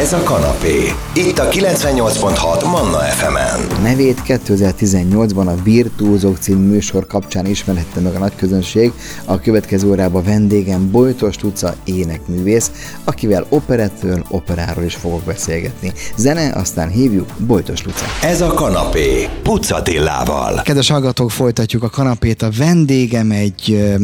Ez a kanapé. Itt a 98.6 Manna FM-en. Nevét 2018-ban a Virtuózok című műsor kapcsán ismerhette meg a nagy közönség. A következő órában vendégem Bojtos Tuca énekművész, akivel operettől, operáról is fogok beszélgetni. Zene, aztán hívjuk Bojtos Luca. Ez a kanapé. Pucatillával. Kedves hallgatók, folytatjuk a kanapét. A vendégem egy,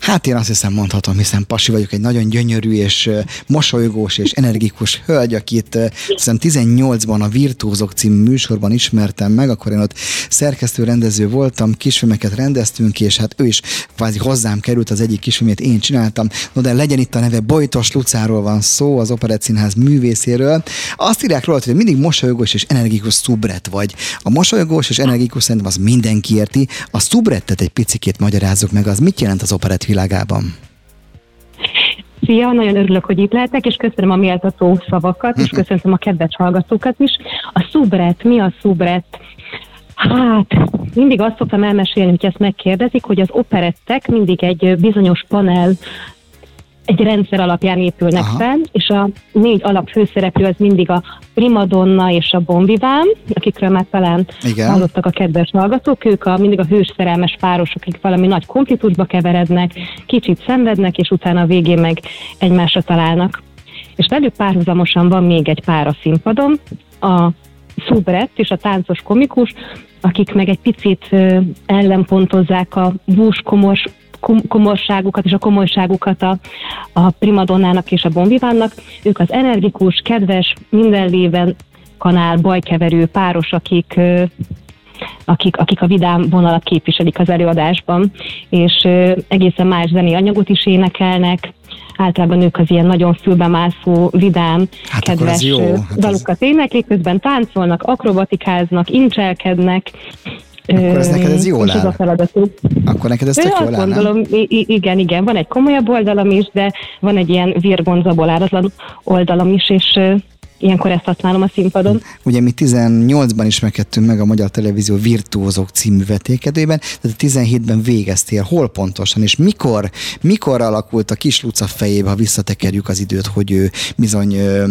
hát én azt hiszem mondhatom, hiszen pasi vagyok, egy nagyon gyönyörű és mosolygós és energikus hölgy, akit hiszem 18-ban a Virtuózok című műsorban ismertem meg, akkor én ott szerkesztő rendező voltam, kisfilmeket rendeztünk, és hát ő is kvázi hozzám került, az egyik kisfilmét én csináltam. No de legyen itt a neve Bojtos Lucáról van szó, az Operett Színház művészéről. Azt írják róla, hogy mindig mosolygós és energikus szubret vagy. A mosolygós és energikus szerintem az mindenki érti. A szubrettet egy picikét magyarázzuk meg, az mit jelent az operett világában? Szia, nagyon örülök, hogy itt lehetek, és köszönöm a méltató szavakat, és köszönöm a kedves hallgatókat is. A szubret, mi a szubret? Hát, mindig azt szoktam elmesélni, hogy ezt megkérdezik, hogy az operettek mindig egy bizonyos panel egy rendszer alapján épülnek Aha. fel, és a négy alap főszereplő az mindig a primadonna és a bombivám, akikről már talán Igen. hallottak a kedves hallgatók, ők a, mindig a hős szerelmes párosok, akik valami nagy konfliktusba keverednek, kicsit szenvednek, és utána a végén meg egymásra találnak. És velük párhuzamosan van még egy pár a színpadon, a szubrett és a táncos komikus, akik meg egy picit ellenpontozzák a búskomos komorságukat és a komolyságukat a, a primadonnának és a bombivánnak. Ők az energikus, kedves, minden léven kanál, bajkeverő páros, akik akik, akik a vidám vonalat képviselik az előadásban, és egészen más zenei anyagot is énekelnek, általában ők az ilyen nagyon fülbemászó, vidám, hát kedves jó. Hát dalukat ez... éneklik, közben táncolnak, akrobatikáznak, incselkednek, akkor ez neked ez jól áll. A feladatuk. Akkor neked ez tök jól áll, gondolom, igen, igen, van egy komolyabb oldalam is, de van egy ilyen virgonzaból árazlan oldalam is, és ilyenkor ezt használom a színpadon. Ugye mi 18-ban ismerkedtünk meg a Magyar Televízió Virtuózok című vetékedőben, tehát 17-ben végeztél. Hol pontosan, és mikor, mikor alakult a kis Luca fejébe, ha visszatekerjük az időt, hogy ő bizony ö,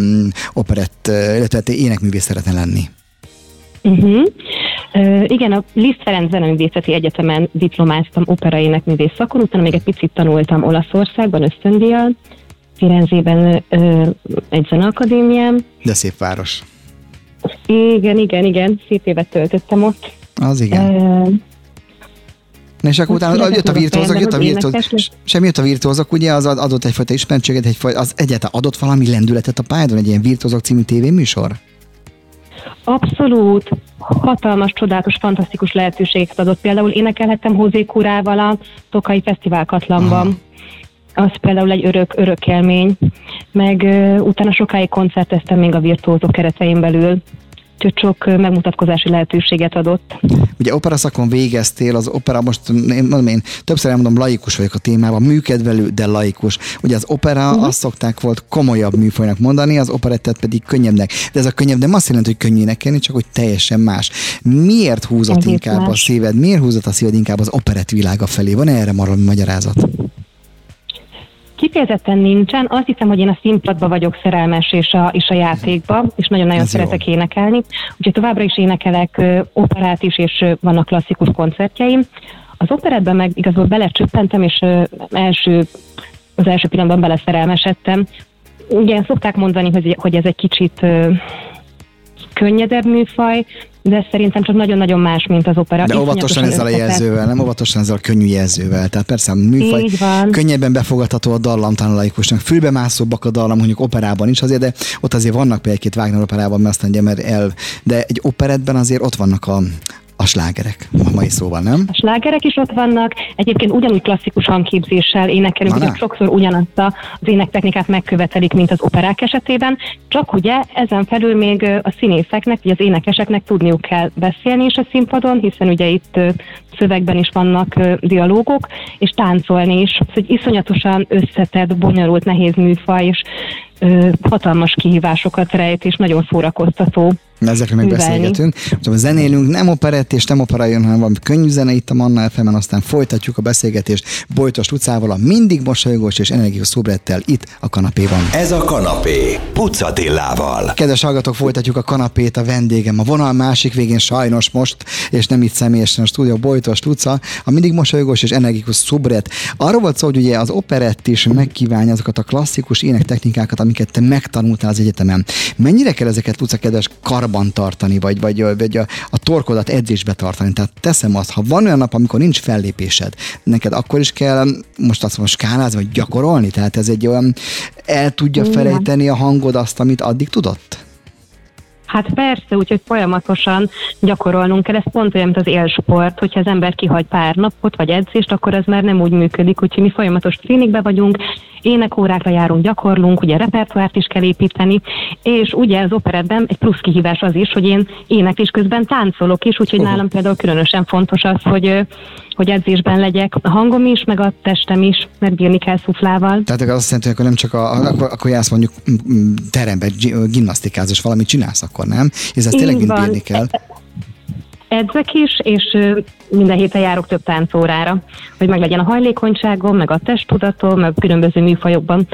operett, illetve énekművész szeretne lenni? Uh-huh. Igen, a Liszt Ferenc Zeneművészeti Egyetemen diplomáztam opera énekművész szakon, utána még egy picit tanultam Olaszországban, ösztöndíjjal, Firenzében uh, egy zeneakadémián. De szép város. Igen, igen, igen, szép évet töltöttem ott. Az igen. Uh, Na és akkor utána jött a virtuózok, jött a virtuózok, semmi jött a virtuózok, ugye az adott egyfajta ismertséget, egyfajta, az egyáltalán adott valami lendületet a pályádon, egy ilyen virtuózok című tévéműsor? Abszolút hatalmas, csodálatos, fantasztikus lehetőségeket adott. Például énekelhettem Hozé Kurával a Tokai Fesztivál Katlanban. Aha. Az például egy örök, örök élmény. Meg uh, utána sokáig koncerteztem még a virtuózok keretein belül úgyhogy sok megmutatkozási lehetőséget adott. Ugye opera szakon végeztél, az opera most, én, mondom, én többször elmondom, laikus vagyok a témában, műkedvelő, de laikus. Ugye az opera uh-huh. azt szokták volt komolyabb műfajnak mondani, az operettet pedig könnyebbnek. De ez a könnyebb nem azt jelenti, hogy könnyű énekelni, csak hogy teljesen más. Miért húzott Egész inkább más. a szíved, miért húzott a szíved inkább az operett világa felé? Van erre valami magyarázat? Kifejezetten nincsen. Azt hiszem, hogy én a színpadba vagyok szerelmes és a, és a játékba, és nagyon-nagyon Ez szeretek jó. énekelni. Úgyhogy továbbra is énekelek operát is, és vannak klasszikus koncertjeim. Az operetben meg igazából belecsöppentem, és első, az első pillanatban beleszerelmesedtem. Ugye szokták mondani, hogy, hogy ez egy kicsit könnyedebb műfaj, de szerintem csak nagyon-nagyon más, mint az opera. De óvatosan ezzel a jelzővel, nem óvatosan ezzel a könnyű jelzővel. Tehát persze a műfaj könnyebben befogadható a dallamtalan laikusnak. Fülbe mászóbbak a dallam, mondjuk operában is azért, de ott azért vannak például egy-két Wagner operában, mert aztán ugye, el, de egy operetben azért ott vannak a, a slágerek, a mai szóval, nem? A slágerek is ott vannak, egyébként ugyanúgy klasszikus hangképzéssel énekelünk, hogy sokszor ugyanazt az énektechnikát megkövetelik, mint az operák esetében, csak ugye ezen felül még a színészeknek, vagy az énekeseknek tudniuk kell beszélni is a színpadon, hiszen ugye itt szövegben is vannak dialógok, és táncolni is, hogy iszonyatosan összetett, bonyolult, nehéz műfaj, és hatalmas kihívásokat rejt, és nagyon szórakoztató. Ezekről meg művelni. beszélgetünk. Szóval zenélünk, nem operett és nem opera jön, hanem valami könnyű zene itt a Manna fm aztán folytatjuk a beszélgetést Bojtos utcával, a mindig mosolygós és energikus szubrettel itt a kanapéban. Ez a kanapé. Pucatillával. Kedves hallgatók, folytatjuk a kanapét, a vendégem a vonal másik végén sajnos most, és nem itt személyesen a stúdió Bojtos utca, a mindig mosolygós és energikus szubret. Arról volt szó, hogy ugye az operett is megkívánja azokat a klasszikus énektechnikákat, amiket te megtanultál az egyetemen. Mennyire kell ezeket tudsz a kedves karban tartani, vagy, vagy, vagy a, a torkodat edzésbe tartani? Tehát teszem azt, ha van olyan nap, amikor nincs fellépésed, neked akkor is kell most azt mondom, skálázni, vagy gyakorolni? Tehát ez egy olyan, el tudja felejteni a hangod azt, amit addig tudott? Hát persze, úgyhogy folyamatosan gyakorolnunk kell. Ez pont olyan, mint az élsport, hogyha az ember kihagy pár napot vagy edzést, akkor az már nem úgy működik. Úgyhogy mi folyamatos tréningbe vagyunk, énekórákra járunk, gyakorlunk, ugye repertoárt is kell építeni, és ugye az operetben egy plusz kihívás az is, hogy én éneklés közben táncolok is, úgyhogy uh-huh. nálam például különösen fontos az, hogy hogy edzésben legyek, a hangom is, meg a testem is, mert bírni kell szuflával. Tehát az azt jelenti, hogy akkor nem csak a, akkor, akkor jársz mondjuk terembe gimnasztikázás, valamit csinálsz akkor, nem? És ezt tényleg bírni kell edzek is, és minden héten járok több táncórára, hogy meg legyen a hajlékonyságom, meg a testtudatom, meg különböző műfajokban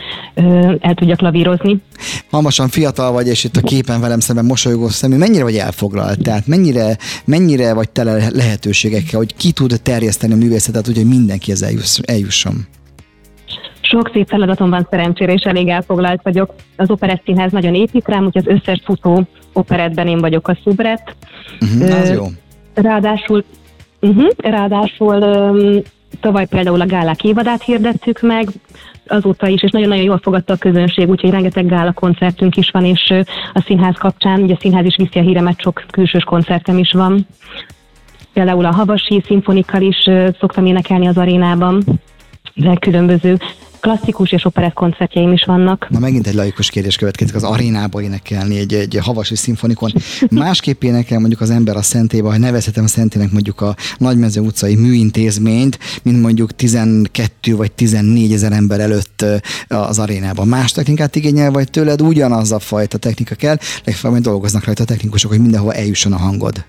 el tudjak lavírozni. Hamasan fiatal vagy, és itt a képen velem szemben mosolygó szemű, mennyire vagy elfoglalt? Tehát mennyire, mennyire vagy tele lehetőségekkel, hogy ki tud terjeszteni a művészetet, hogy mindenki ez eljuss, eljusson? Sok szép feladatom van szerencsére, és elég elfoglalt vagyok. Az Operett Színház nagyon épít rám, hogy az összes futó operetben én vagyok a szubret. Uh-huh, az jó. Ráadásul, uh-huh, ráadásul um, tavaly például a gálák évadát hirdettük meg, azóta is, és nagyon-nagyon jól fogadta a közönség, úgyhogy rengeteg gála koncertünk is van, és a színház kapcsán, ugye a színház is viszi a híremet, sok külsős koncertem is van. Például a Havasi szimfonikkal is szoktam énekelni az arénában, de különböző klasszikus és operett koncertjeim is vannak. Na megint egy laikus kérdés következik, az arénába énekelni egy, egy havasi szimfonikon. Másképp énekel mondjuk az ember a szentébe, ha nevezhetem a szentének mondjuk a Nagymező utcai műintézményt, mint mondjuk 12 vagy 14 ezer ember előtt az arénában. Más technikát igényel, vagy tőled ugyanaz a fajta technika kell, legfeljebb dolgoznak rajta a technikusok, hogy mindenhova eljusson a hangod.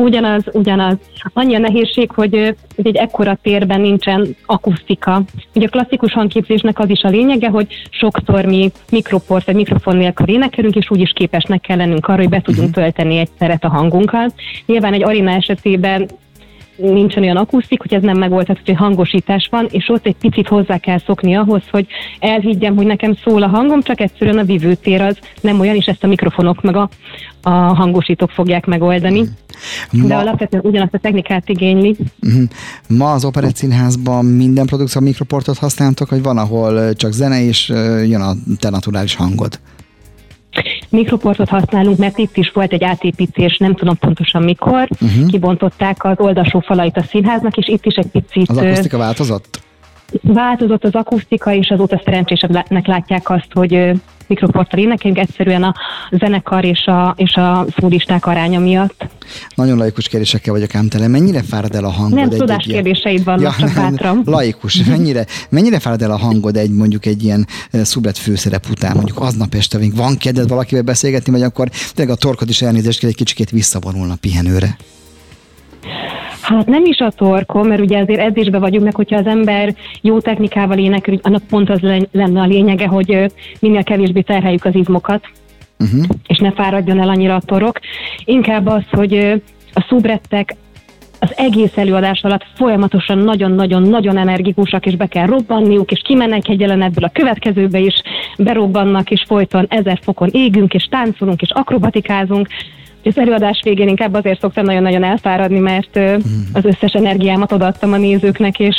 Ugyanaz, ugyanaz. Annyi a nehézség, hogy, hogy egy ekkora térben nincsen akusztika. Ugye a klasszikus hangképzésnek az is a lényege, hogy sokszor mi mikroport vagy mikrofon nélkül énekelünk, és úgy is képesnek kell lennünk arra, hogy be tudjunk mhm. tölteni egy szeret a hangunkkal. Nyilván egy aréna esetében nincsen olyan akusztik, hogy ez nem megoldható, hogy hangosítás van, és ott egy picit hozzá kell szokni ahhoz, hogy elhiggyem, hogy nekem szól a hangom, csak egyszerűen a vívőtér az nem olyan, és ezt a mikrofonok meg a, a hangosítók fogják megoldani. Ma... De alapvetően ugyanazt a technikát igényli. Mhm. Ma az Operett Színházban minden produkció mikroportot használtok, vagy van, ahol csak zene és jön a te naturális hangod? Mikroportot használunk, mert itt is volt egy átépítés, nem tudom pontosan mikor, uh-huh. kibontották az oldalsó falait a színháznak, és itt is egy picit... Az akusztika változott? Változott az akusztika, és azóta szerencsésebbnek látják azt, hogy mikroporttal énekelünk, egyszerűen a zenekar és a, és a szólisták aránya miatt. Nagyon laikus kérdésekkel vagyok ám tele. Mennyire fárad el a hangod? Nem, egy, tudás egy kérdéseid vannak, ja, csak bátran. Laikus. Mennyire, mennyire fárad el a hangod egy mondjuk egy ilyen szublet főszerep után, mondjuk aznap este, még van kedved valakivel beszélgetni, vagy akkor tényleg a torkod is elnézést kell egy kicsikét visszavonulna pihenőre? Hát nem is a torkom, mert ugye azért edzésben vagyunk, meg hogyha az ember jó technikával énekel, annak pont az lenne a lényege, hogy minél kevésbé terheljük az izmokat, uh-huh. és ne fáradjon el annyira a torok. Inkább az, hogy a szubrettek az egész előadás alatt folyamatosan nagyon-nagyon-nagyon energikusak, és be kell robbanniuk, és kimennek egy ebből a következőbe is, berobbannak, és folyton ezer fokon égünk, és táncolunk, és akrobatikázunk, az előadás végén inkább azért szoktam nagyon-nagyon elfáradni, mert mm. az összes energiámat odaadtam a nézőknek, és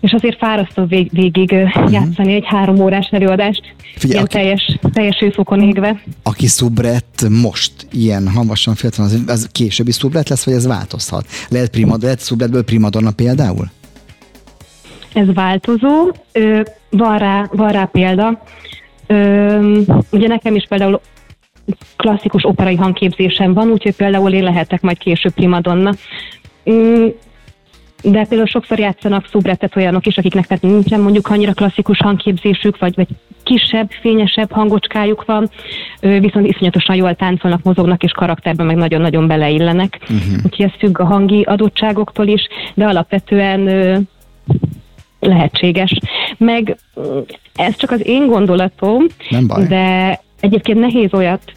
és azért fárasztó vég, végig uh-huh. játszani egy három órás előadást, Figyelj, ilyen aki, teljes, teljes hőfokon égve. Aki szubrett most, ilyen hamasan fiatal, az, az későbbi szubrett lesz, vagy ez változhat? Lehet, prima, lehet szubrettből primadonna például? Ez változó, ö, van, rá, van rá példa. Ö, ugye nekem is például klasszikus operai hangképzésem van, úgyhogy például én lehetek majd később primadonna. Mm, de például sokszor játszanak szubrettet olyanok is, akiknek tehát nincsen mondjuk annyira klasszikus hangképzésük, vagy, vagy kisebb, fényesebb hangocskájuk van, viszont iszonyatosan jól táncolnak, mozognak, és karakterben meg nagyon-nagyon beleillenek. Uh-huh. Úgyhogy ez függ a hangi adottságoktól is, de alapvetően lehetséges. Meg ez csak az én gondolatom, Nem baj. de egyébként nehéz olyat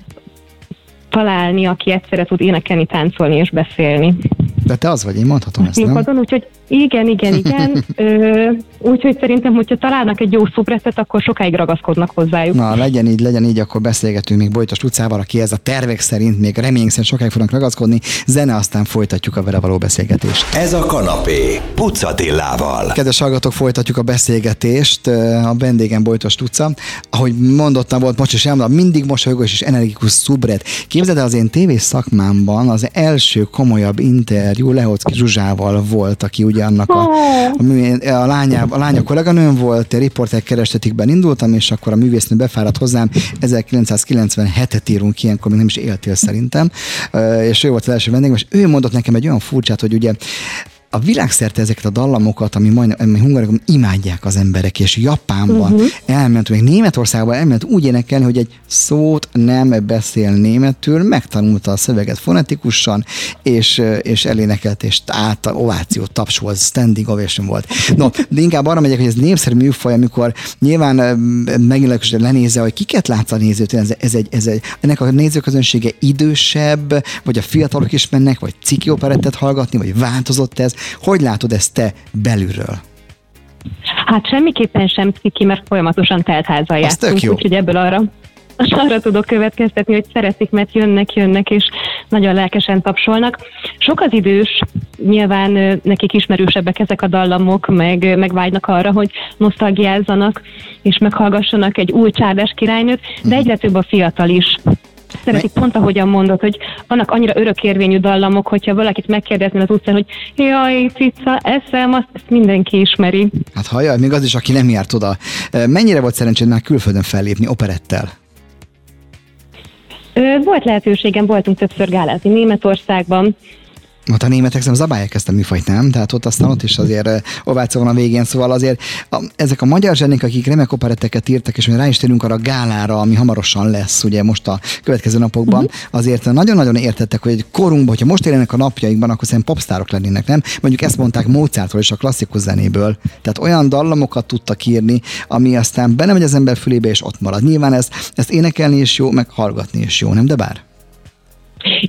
találni, aki egyszerre tud énekelni, táncolni és beszélni. De te az vagy, én mondhatom ezt, nem? úgyhogy igen, igen, igen. úgyhogy szerintem, hogyha találnak egy jó szubretet, akkor sokáig ragaszkodnak hozzájuk. Na, legyen így, legyen így, akkor beszélgetünk még Bojtos utcával, aki ez a tervek szerint még remény szerint sokáig fognak ragaszkodni. Zene, aztán folytatjuk a vele való beszélgetést. Ez a kanapé, Pucatillával. Kedves hallgatók, folytatjuk a beszélgetést. A vendégem Bojtos Tuca. Ahogy mondottam, volt most is elmondom, mindig mosolygós és energikus szubret. Képzeld el, az én tévés szakmámban az első komolyabb interjú Lehocki Zsuzsával volt, aki ugye annak a, a, a, lánya, a lánya kolléganőm volt, riportek kerestetikben indultam, és akkor a művésznő befáradt hozzám, 1997-et írunk ilyenkor, még nem is éltél szerintem, és ő volt az első vendégem, és ő mondott nekem egy olyan furcsát, hogy ugye a világszerte ezeket a dallamokat, ami majdnem ami Hungáriában imádják az emberek, és Japánban uh-huh. elment, még Németországban elment úgy énekelni, hogy egy szót nem beszél németül, megtanulta a szöveget fonetikusan, és, és elénekelt, és át a ováció, taps volt, standing ovation volt. No, de inkább arra megyek, hogy ez népszerű műfaj, amikor nyilván megint lenézze, hogy kiket látsz a nézőt, ez, ez, egy, ez egy, ennek a nézőközönsége idősebb, vagy a fiatalok is mennek, vagy ciki operettet hallgatni, vagy változott ez, hogy látod ezt te belülről? Hát semmiképpen sem ciki, mert folyamatosan teltházal játszunk, úgyhogy ebből arra arra tudok következtetni, hogy szeretik, mert jönnek, jönnek, és nagyon lelkesen tapsolnak. Sok az idős, nyilván nekik ismerősebbek ezek a dallamok, meg, meg vágynak arra, hogy nosztalgiázzanak, és meghallgassanak egy új csárdás királynőt, de egyre több a fiatal is szeretik pont ahogyan mondod, hogy vannak annyira örökérvényű dallamok, hogyha valakit megkérdezni az utcán, hogy jaj, cica, eszem, azt, ezt mindenki ismeri. Hát hajjaj, még az is, aki nem járt oda. Mennyire volt szerencséd már külföldön fellépni operettel? Volt lehetőségem, voltunk többször gálázni Németországban, ott a németek nem zabálják ezt a műfajt, nem? Tehát ott aztán ott is azért ováció van a végén, szóval azért a, ezek a magyar zsenik, akik remek operetteket írtak, és mi rá is térünk arra a gálára, ami hamarosan lesz, ugye most a következő napokban, uh-huh. azért nagyon-nagyon értettek, hogy egy korunkban, hogyha most élnek a napjaikban, akkor szerintem popstárok lennének, nem? Mondjuk ezt mondták Mozartról és a klasszikus zenéből. Tehát olyan dallamokat tudtak írni, ami aztán benemegy az ember fülébe, és ott marad. Nyilván ezt, ezt énekelni is jó, meg hallgatni is jó, nem? De bár?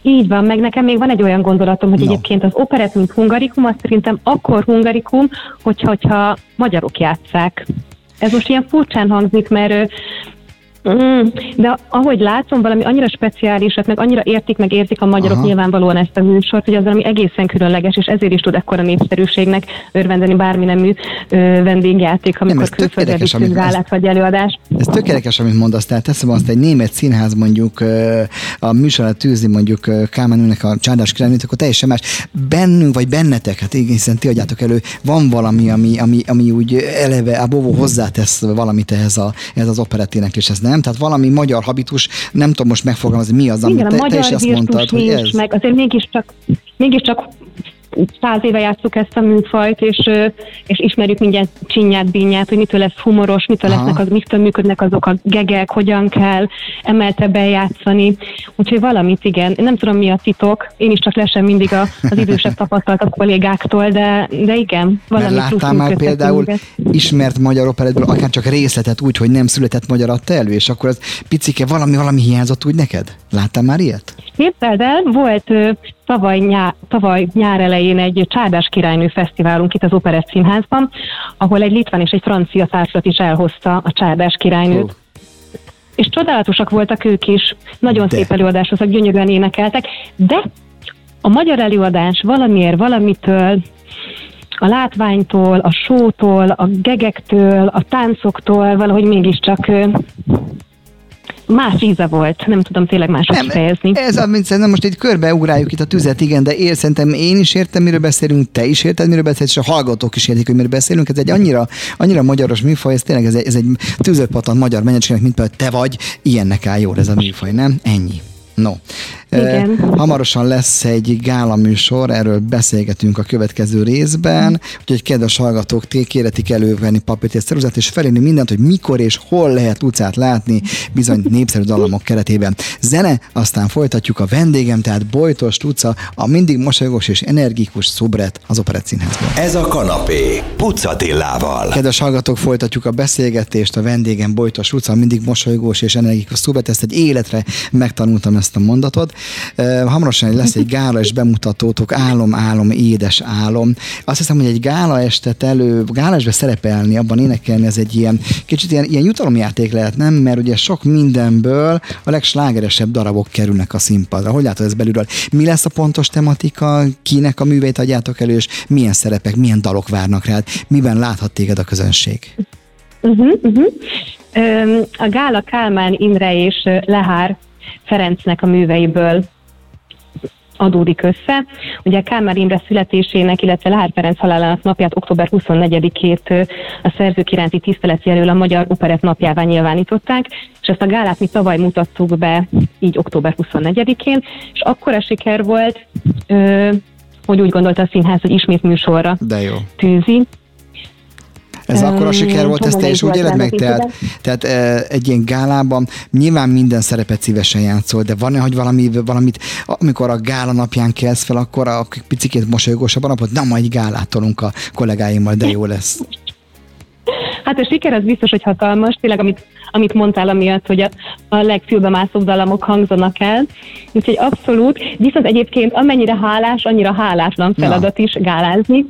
Így van, meg nekem még van egy olyan gondolatom, hogy no. egyébként az operett, mint hungarikum, azt szerintem akkor hungarikum, hogyha, hogyha magyarok játszák. Ez most ilyen furcsán hangzik, mert Mm, de ahogy látom, valami annyira speciális, meg annyira értik, meg értik a magyarok Aha. nyilvánvalóan ezt a műsort, hogy az valami egészen különleges, és ezért is tud ekkora népszerűségnek örvendeni bármi nemű ö, vendégjáték, amikor külföldre viszünk gálát vagy előadást. Ez tökéletes, amit mondasz, tehát teszem azt, egy német színház mondjuk a műsorát tűzi mondjuk Kálmánőnek a csárdás királynőt, akkor teljesen más. Bennünk, vagy bennetek, hát igen, hiszen ti adjátok elő, van valami, ami, ami, ami úgy eleve, a bóvó hozzátesz valamit ehhez, a, ehhez az operettének, és ez nem? Tehát valami magyar habitus, nem tudom most megfogalmazni, mi az, amit te, te is azt mondtad, hogy ez... Meg azért mégiscsak, mégiscsak száz éve játszuk ezt a műfajt, és, és ismerjük mindjárt csinyát, bínyát, hogy mitől lesz humoros, mitől, lesznek az, mitől működnek azok a gegek, hogyan kell emeltebben játszani. Úgyhogy valamit igen, nem tudom mi a titok, én is csak lesem mindig a, az idősebb tapasztaltabb kollégáktól, de, de igen, valami Mert láttál már például minket. ismert magyar operetből, akár csak részletet úgy, hogy nem született magyar adta elő, és akkor az picike valami, valami hiányzott úgy neked? Láttál már ilyet? Képzeld el, volt tavaly, nyár, tavaly nyár elején egy Csárdás királynő fesztiválunk itt az Operett Színházban, ahol egy litván és egy francia társulat is elhozta a Csárdás királynőt. Oh. És csodálatosak voltak ők is, nagyon de. szép előadások, gyönyörűen énekeltek, de a magyar előadás valamiért, valamitől a látványtól, a sótól, a gegektől, a táncoktól valahogy mégiscsak más íze volt, nem tudom tényleg máshogy nem, fejezni. Ez a, mint szerintem most egy körbeugráljuk itt a tüzet, igen, de én szerintem én is értem, miről beszélünk, te is érted, miről beszélünk, és a hallgatók is értik, hogy miről beszélünk. Ez egy annyira, annyira magyaros műfaj, ez tényleg ez egy, ez egy tűzött magyar menyecskének, mint például te vagy, ilyennek áll jól ez a műfaj, nem? Ennyi. No, Igen. Eh, hamarosan lesz egy gála műsor, erről beszélgetünk a következő részben, úgyhogy kedves hallgatók, ti kéretik elővenni papírt és ceruzát, és felírni mindent, hogy mikor és hol lehet Lucát látni bizony népszerű dallamok keretében. Zene, aztán folytatjuk a vendégem, tehát Bojtos Luca, a mindig mosolygós és energikus Szubret az Operett Színházban. Ez a kanapé, Pucatillával. Kedves hallgatók, folytatjuk a beszélgetést. A vendégem Bojtos Luca, mindig mosolygós és energikus Szubret. Ezt egy életre megtanultam ezt a mondatot. Hamarosan lesz egy gála és bemutatótok, álom, álom, édes álom. Azt hiszem, hogy egy gála estet elő, gála estbe szerepelni, abban énekelni, ez egy ilyen kicsit ilyen, ilyen jutalomjáték lehet, nem? Mert ugye sok mindenből a legslágeresebb darabok kerülnek a színpadra. Hogy látod ez belülről? Mi lesz a pontos tematika? Kinek a műveit adjátok elő, és milyen szerepek, milyen dalok várnak rád? Miben láthat téged a közönség? Uh-huh, uh-huh. A Gála Kálmán Imre és Lehár Ferencnek a műveiből adódik össze. Ugye Kálmán Imre születésének, illetve Lehár Ferenc halálának napját október 24-ét ö, a szerzők iránti tiszteletjelől a Magyar Operett napjává nyilvánították, és ezt a gálát mi tavaly mutattuk be, így október 24-én, és akkora siker volt, hogy úgy gondolta a színház, hogy ismét műsorra De jó. tűzi. Ez Öm, akkora siker volt, ezt te is úgy éled meg? Tehát, tehát eh, egy ilyen gálában nyilván minden szerepet szívesen játszol, de van-e, hogy valami, valamit, amikor a gála napján kelsz fel, akkor a picikét mosolygósabban napot, na majd gálát a kollégáimmal, de jó lesz. Hát a siker az biztos, hogy hatalmas, tényleg amit, amit mondtál amiatt, hogy a, a legfülbe mászóbb dallamok hangzanak el. Úgyhogy abszolút, viszont egyébként amennyire hálás, annyira hálátlan feladat is gálázni.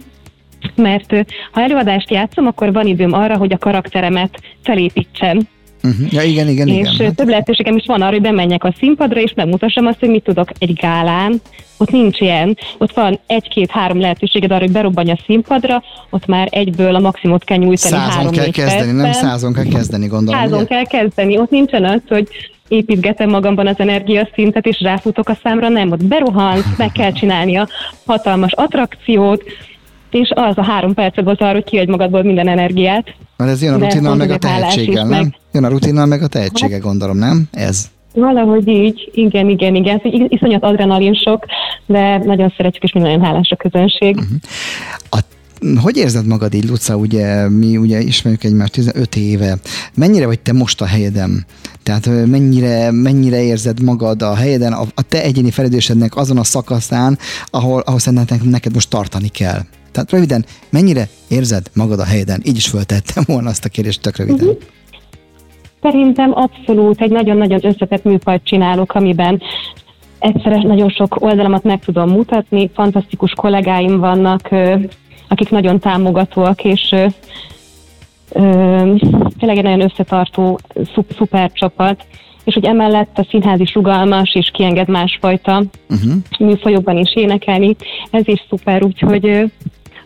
Mert ha előadást játszom, akkor van időm arra, hogy a karakteremet felépítsem. Uh-huh. Ja, igen, igen, igen. És ö, több lehetőségem is van arra, hogy bemenjek a színpadra, és megmutassam azt, hogy mit tudok egy gálán. Ott nincs ilyen. Ott van egy-két-három lehetőséged arra, hogy berobbanj a színpadra, ott már egyből a maximumot kell nyújtani Százon kell kezdeni, nem százon kell kezdeni, gondolom. Házon ugye? kell kezdeni. Ott nincsen az, hogy építgetem magamban az energiaszintet, és ráfutok a számra, nem, ott berohansz, meg kell csinálni a hatalmas attrakciót, és az a három perced volt arra, hogy kiadj magadból minden energiát. Mert ez jön a rutinnal, meg a tehetséggel, nem? meg- Jön a rutinnal, meg a tehetsége, gondolom, nem? Ez. Valahogy így, igen, igen, igen. Ez egy iszonyat adrenalin sok, de nagyon szeretjük, és mi nagyon hálás a közönség. A, hogy érzed magad így, Luca, ugye mi ugye ismerjük egymást 15 éve. Mennyire vagy te most a helyeden? Tehát mennyire, mennyire érzed magad a helyeden, a, a te egyéni fejlődésednek azon a szakaszán, ahol, ahol szerintem neked most tartani kell? Tehát röviden, mennyire érzed magad a helyeden? Így is föltettem volna azt a kérdést tök röviden. Uh-huh. Szerintem abszolút egy nagyon-nagyon összetett műfajt csinálok, amiben egyszerre nagyon sok oldalamat meg tudom mutatni, fantasztikus kollégáim vannak, akik nagyon támogatóak, és tényleg egy nagyon összetartó, szup, szuper csapat, és hogy emellett a színház is rugalmas, és kienged másfajta Uh-huh. műfajokban is énekelni, ez is szuper, úgyhogy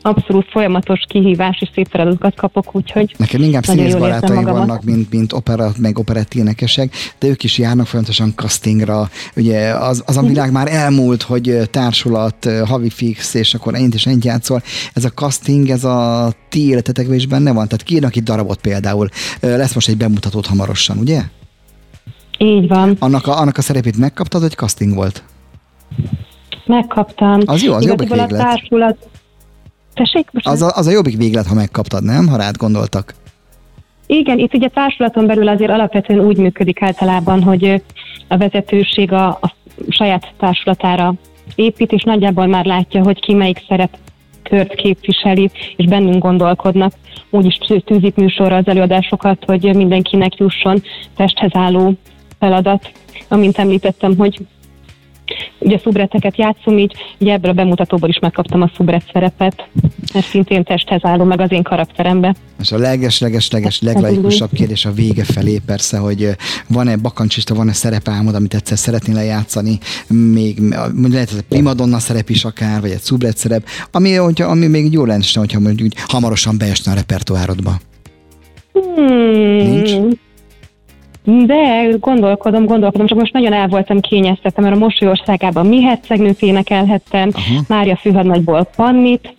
abszolút folyamatos kihívás és szép feladatokat kapok, úgyhogy Nekem inkább színészbarátaim magamat. vannak, mint, mint opera, meg operett énekesek, de ők is járnak folyamatosan castingra. Ugye az, az a Mhm. világ már elmúlt, hogy társulat, havi fix, és akkor ennyit és ennyit játszol. Ez a casting, ez a ti életetekben is benne van? Tehát kiírnak itt darabot például. Lesz most egy bemutatót hamarosan, ugye? így van. Annak a, annak a szerepét megkaptad, vagy casting volt? Megkaptam. Az jó, az jobbik Igaziból a társulat... Tessék? Most Az a, az a jobbik véglet, ha megkaptad, nem? Ha rád gondoltak. Igen, itt ugye társulaton belül azért alapvetően úgy működik általában, hogy a vezetőség a, a saját társulatára épít, és nagyjából már látja, hogy ki melyik szerepkört képviseli, és bennünk gondolkodnak. Úgy is tű- tűzik műsorra az előadásokat, hogy mindenkinek jusson testhez álló feladat. Amint említettem, hogy ugye szubreteket játszom, így ugye ebből a bemutatóból is megkaptam a szubret szerepet, ez szintén testhez álló meg az én karakterembe. És a leges-leges-leges leglaikusabb kérdés a vége felé persze, hogy van-e bakancsista, van-e szerepálmod, amit egyszer szeretnél lejátszani, még lehet ez egy primadonna szerep is akár, vagy egy szubret szerep, ami, hogyha, ami még jó lenne, hogyha mondjuk hamarosan beesne a repertoárodba. Hmm. Nincs? De gondolkodom, gondolkodom, csak most nagyon el voltam kényeztetve, mert a mosolyországában mi hercegnőt énekelhettem, Aha. Mária Fűhadnagyból Pannit,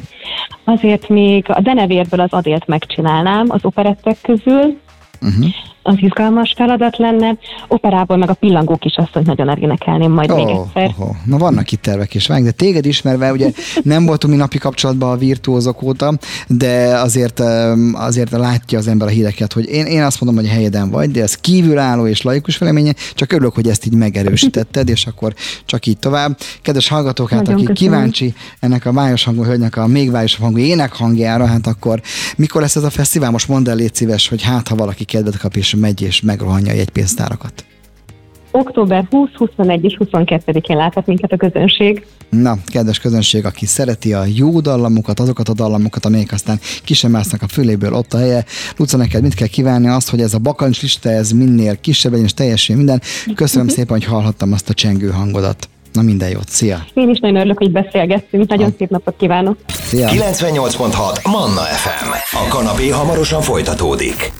azért még a denevérből az Adélt megcsinálnám az operettek közül, Uh-huh. Az izgalmas feladat lenne. Operából meg a pillangó kisasszonyt nagyon elénekelném majd oh, még egyszer. Oh, oh. Na vannak itt tervek is, vág, de téged ismerve, ugye nem voltunk mi napi kapcsolatban a virtuózok óta, de azért, azért látja az ember a híreket, hogy én, én azt mondom, hogy a helyeden vagy, de ez kívülálló és laikus véleménye, csak örülök, hogy ezt így megerősítetted, és akkor csak így tovább. Kedves hallgatók, hát aki kíváncsi ennek a vályos hangú hölgynek a még vályosabb hangú énekhangjára, hát akkor mikor lesz ez a fesztivál? Most mondd el, légy szíves, hogy hát ha valaki kedvet kap és megy és megrohanja egy pénztárakat. Október 20, 21 és 22-én láthat minket a közönség. Na, kedves közönség, aki szereti a jó dallamokat, azokat a dallamokat, amelyek aztán ki sem másznak a füléből, ott a helye. Luca, neked mit kell kívánni? Azt, hogy ez a bakancs lista, ez minél kisebb legyen, és teljesen minden. Köszönöm szépen, hogy hallhattam azt a csengő hangodat. Na minden jót, szia! Én is nagyon örülök, hogy beszélgettünk, nagyon ha. szép napot kívánok! Szia! 98.6 Manna FM. A kanapé hamarosan folytatódik.